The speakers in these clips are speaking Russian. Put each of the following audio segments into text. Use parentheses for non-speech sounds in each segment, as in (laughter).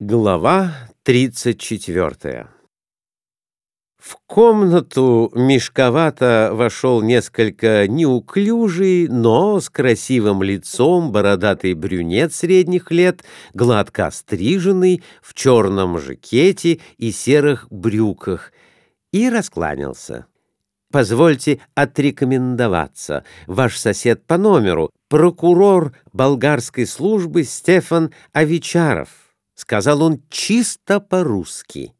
Глава 34 В комнату мешковато вошел несколько неуклюжий, но с красивым лицом бородатый брюнет средних лет, гладко стриженный, в черном жакете и серых брюках, и раскланялся. Позвольте отрекомендоваться. Ваш сосед по номеру, прокурор болгарской службы Стефан Авичаров. — сказал он чисто по-русски.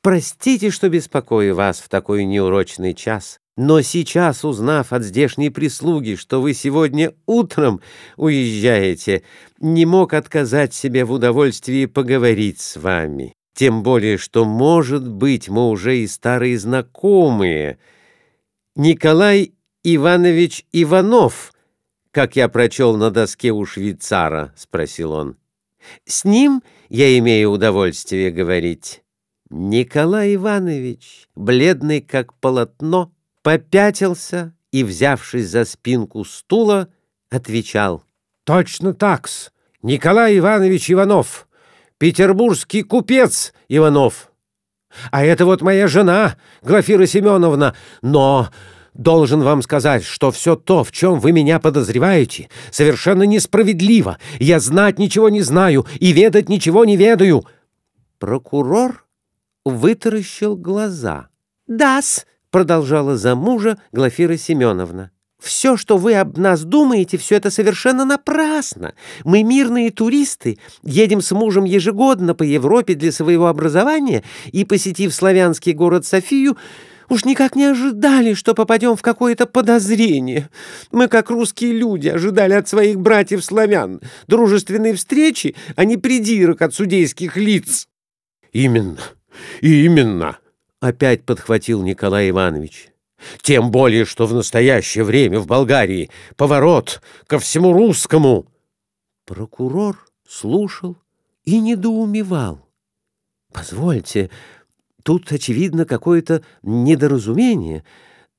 «Простите, что беспокою вас в такой неурочный час, но сейчас, узнав от здешней прислуги, что вы сегодня утром уезжаете, не мог отказать себе в удовольствии поговорить с вами. Тем более, что, может быть, мы уже и старые знакомые. Николай Иванович Иванов, как я прочел на доске у швейцара, — спросил он. С ним я имею удовольствие говорить. Николай Иванович, бледный как полотно, попятился и, взявшись за спинку стула, отвечал. — Точно такс. Николай Иванович Иванов, петербургский купец Иванов. А это вот моя жена, Глафира Семеновна, но Должен вам сказать, что все то, в чем вы меня подозреваете, совершенно несправедливо. Я знать ничего не знаю и ведать ничего не ведаю. Прокурор вытаращил глаза. «Да-с», — продолжала за мужа Глафира Семеновна. «Все, что вы об нас думаете, все это совершенно напрасно. Мы мирные туристы, едем с мужем ежегодно по Европе для своего образования и, посетив славянский город Софию, Уж никак не ожидали, что попадем в какое-то подозрение. Мы, как русские люди, ожидали от своих братьев-славян дружественной встречи, а не придирок от судейских лиц. — Именно, именно, — опять подхватил Николай Иванович. — Тем более, что в настоящее время в Болгарии поворот ко всему русскому. Прокурор слушал и недоумевал. — Позвольте, Тут, очевидно, какое-то недоразумение.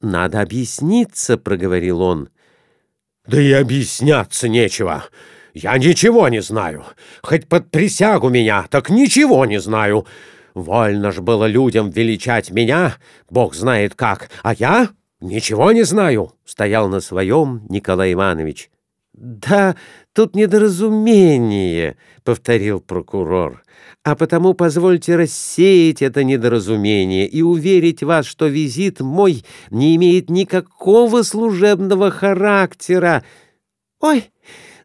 Надо объясниться, — проговорил он. — Да и объясняться нечего. Я ничего не знаю. Хоть под присягу меня, так ничего не знаю. Вольно ж было людям величать меня, бог знает как, а я ничего не знаю, — стоял на своем Николай Иванович. — Да, тут недоразумение, — повторил прокурор. А потому позвольте рассеять это недоразумение и уверить вас, что визит мой не имеет никакого служебного характера. — Ой,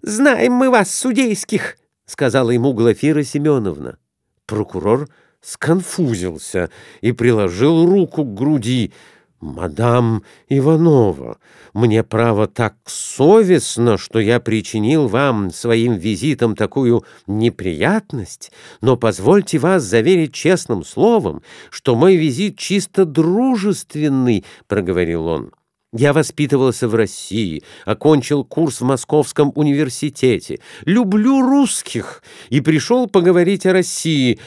знаем мы вас, судейских, — сказала ему Глафира Семеновна. Прокурор сконфузился и приложил руку к груди. «Мадам Иванова, мне, право, так совестно, что я причинил вам своим визитом такую неприятность, но позвольте вас заверить честным словом, что мой визит чисто дружественный», — проговорил он. «Я воспитывался в России, окончил курс в Московском университете, люблю русских и пришел поговорить о России.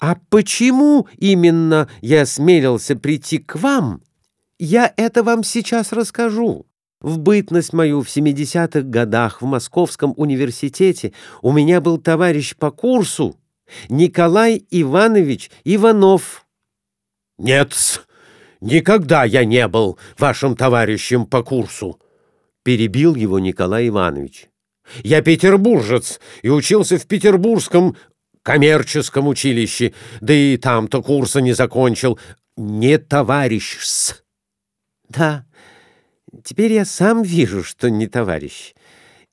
А почему именно я осмелился прийти к вам?» Я это вам сейчас расскажу. В бытность мою в 70-х годах в Московском университете у меня был товарищ по курсу Николай Иванович Иванов. — Нет, никогда я не был вашим товарищем по курсу, — перебил его Николай Иванович. — Я петербуржец и учился в Петербургском коммерческом училище, да и там-то курса не закончил. Не товарищ-с. Да, теперь я сам вижу, что не товарищ.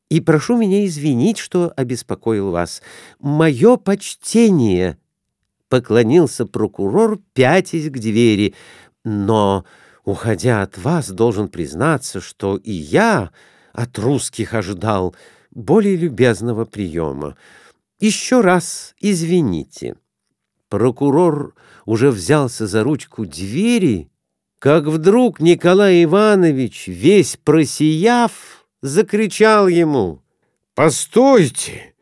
И прошу меня извинить, что обеспокоил вас. Мое почтение!» Поклонился прокурор, пятясь к двери. «Но, уходя от вас, должен признаться, что и я от русских ожидал более любезного приема. Еще раз извините». Прокурор уже взялся за ручку двери, как вдруг Николай Иванович, весь просияв, закричал ему. «Постойте!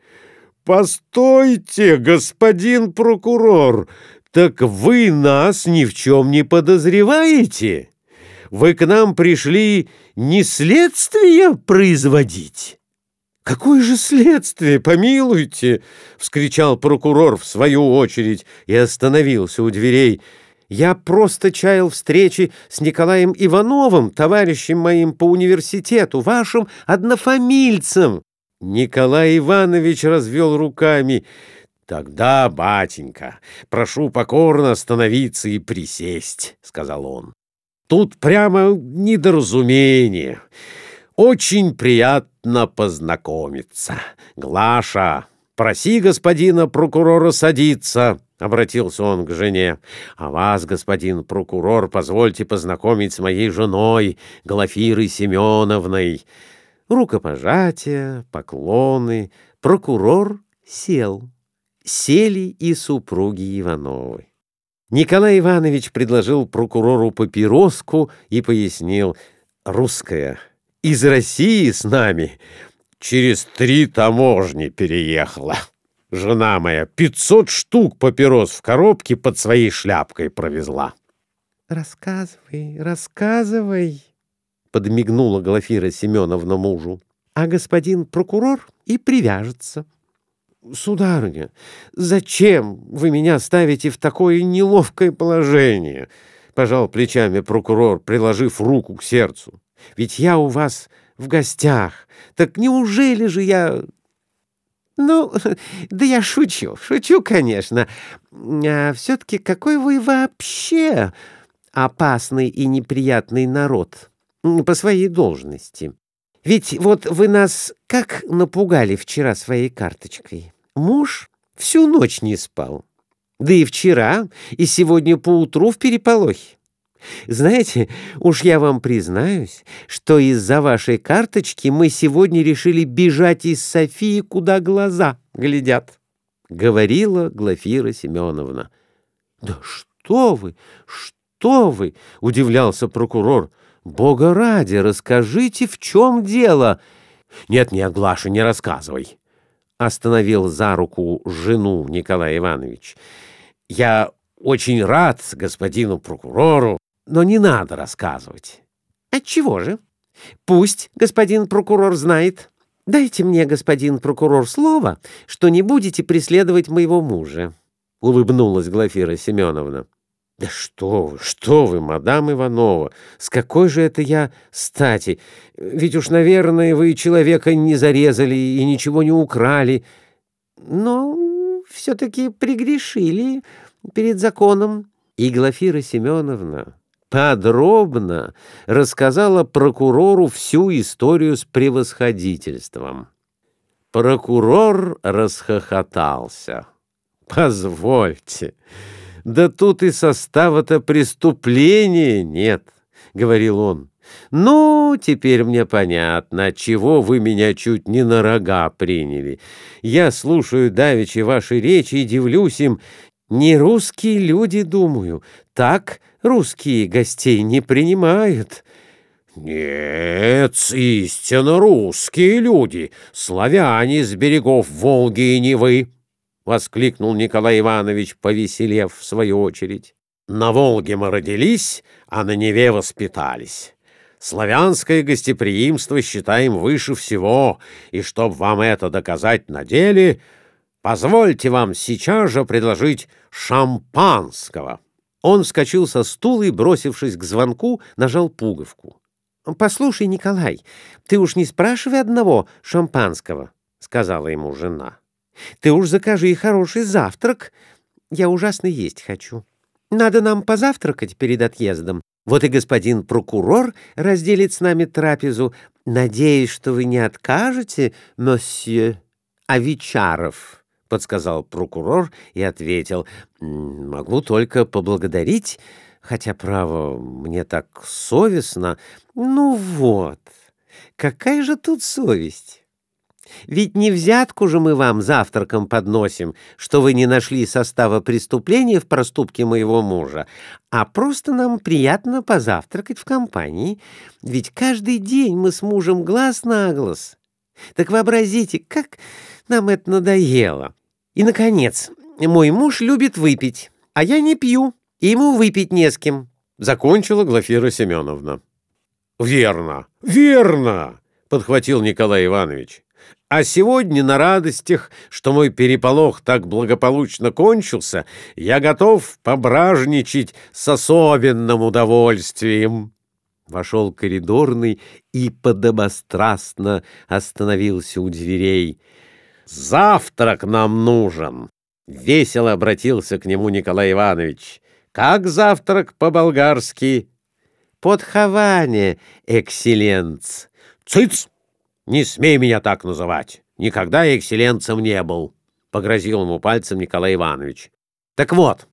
Постойте, господин прокурор! Так вы нас ни в чем не подозреваете? Вы к нам пришли не следствие производить?» «Какое же следствие, помилуйте!» — вскричал прокурор в свою очередь и остановился у дверей. «Я просто чаял встречи с Николаем Ивановым, товарищем моим по университету, вашим однофамильцем!» Николай Иванович развел руками. «Тогда, батенька, прошу покорно остановиться и присесть», — сказал он. «Тут прямо недоразумение». Очень приятно познакомиться. Глаша, проси господина прокурора садиться, — обратился он к жене. А вас, господин прокурор, позвольте познакомить с моей женой, Глафирой Семеновной. Рукопожатия, поклоны. Прокурор сел. Сели и супруги Ивановой. Николай Иванович предложил прокурору папироску и пояснил «русская» из России с нами через три таможни переехала. Жена моя пятьсот штук папирос в коробке под своей шляпкой провезла. — Рассказывай, рассказывай, — подмигнула Глафира Семеновна мужу. — А господин прокурор и привяжется. — Сударыня, зачем вы меня ставите в такое неловкое положение? — пожал плечами прокурор, приложив руку к сердцу. Ведь я у вас в гостях. Так неужели же я... Ну, (laughs) да я шучу, шучу, конечно. А все-таки какой вы вообще опасный и неприятный народ по своей должности. Ведь вот вы нас как напугали вчера своей карточкой. Муж всю ночь не спал. Да и вчера, и сегодня поутру в переполохе. Знаете, уж я вам признаюсь, что из-за вашей карточки мы сегодня решили бежать из Софии, куда глаза глядят, — говорила Глафира Семеновна. — Да что вы, что вы! — удивлялся прокурор. — Бога ради, расскажите, в чем дело? Нет, — Нет-нет, Глаша, не рассказывай, — остановил за руку жену Николай Иванович. — Я очень рад господину прокурору, но не надо рассказывать. Отчего же? Пусть господин прокурор знает. Дайте мне, господин прокурор, слово, что не будете преследовать моего мужа. Улыбнулась Глафира Семеновна. Да что вы, что вы, мадам Иванова, с какой же это я стати? Ведь уж, наверное, вы человека не зарезали и ничего не украли. Но все-таки пригрешили перед законом. И Глафира Семеновна подробно рассказала прокурору всю историю с превосходительством. Прокурор расхохотался. «Позвольте, да тут и состава-то преступления нет», — говорил он. «Ну, теперь мне понятно, чего вы меня чуть не на рога приняли. Я слушаю давеча ваши речи и дивлюсь им. Не русские люди, думаю, так русские гостей не принимают. Нет, истинно русские люди, славяне с берегов Волги и Невы, воскликнул Николай Иванович, повеселев в свою очередь. На Волге мы родились, а на Неве воспитались. Славянское гостеприимство считаем выше всего, и чтоб вам это доказать на деле, позвольте вам сейчас же предложить шампанского. Он вскочил со стула и, бросившись к звонку, нажал пуговку. — Послушай, Николай, ты уж не спрашивай одного шампанского, — сказала ему жена. — Ты уж закажи хороший завтрак. Я ужасно есть хочу. Надо нам позавтракать перед отъездом. Вот и господин прокурор разделит с нами трапезу. Надеюсь, что вы не откажете, мосье Авичаров. — подсказал прокурор и ответил. «Могу только поблагодарить, хотя, право, мне так совестно. Ну вот, какая же тут совесть?» Ведь не взятку же мы вам завтраком подносим, что вы не нашли состава преступления в проступке моего мужа, а просто нам приятно позавтракать в компании, ведь каждый день мы с мужем глаз на глаз. Так вообразите, как нам это надоело. И, наконец, мой муж любит выпить, а я не пью, и ему выпить не с кем. Закончила Глафира Семеновна. «Верно, верно!» — подхватил Николай Иванович. А сегодня на радостях, что мой переполох так благополучно кончился, я готов пображничать с особенным удовольствием. Вошел коридорный и подобострастно остановился у дверей. «Завтрак нам нужен!» — весело обратился к нему Николай Иванович. «Как завтрак по-болгарски?» «Подхование, экселленц!» «Цыц!» «Не смей меня так называть! Никогда я экселленцем не был!» — погрозил ему пальцем Николай Иванович. «Так вот,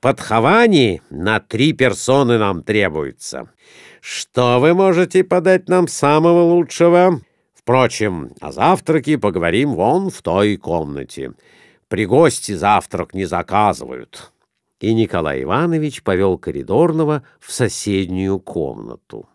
подховани на три персоны нам требуется. Что вы можете подать нам самого лучшего? Впрочем, о завтраке поговорим вон в той комнате. При гости завтрак не заказывают». И Николай Иванович повел коридорного в соседнюю комнату.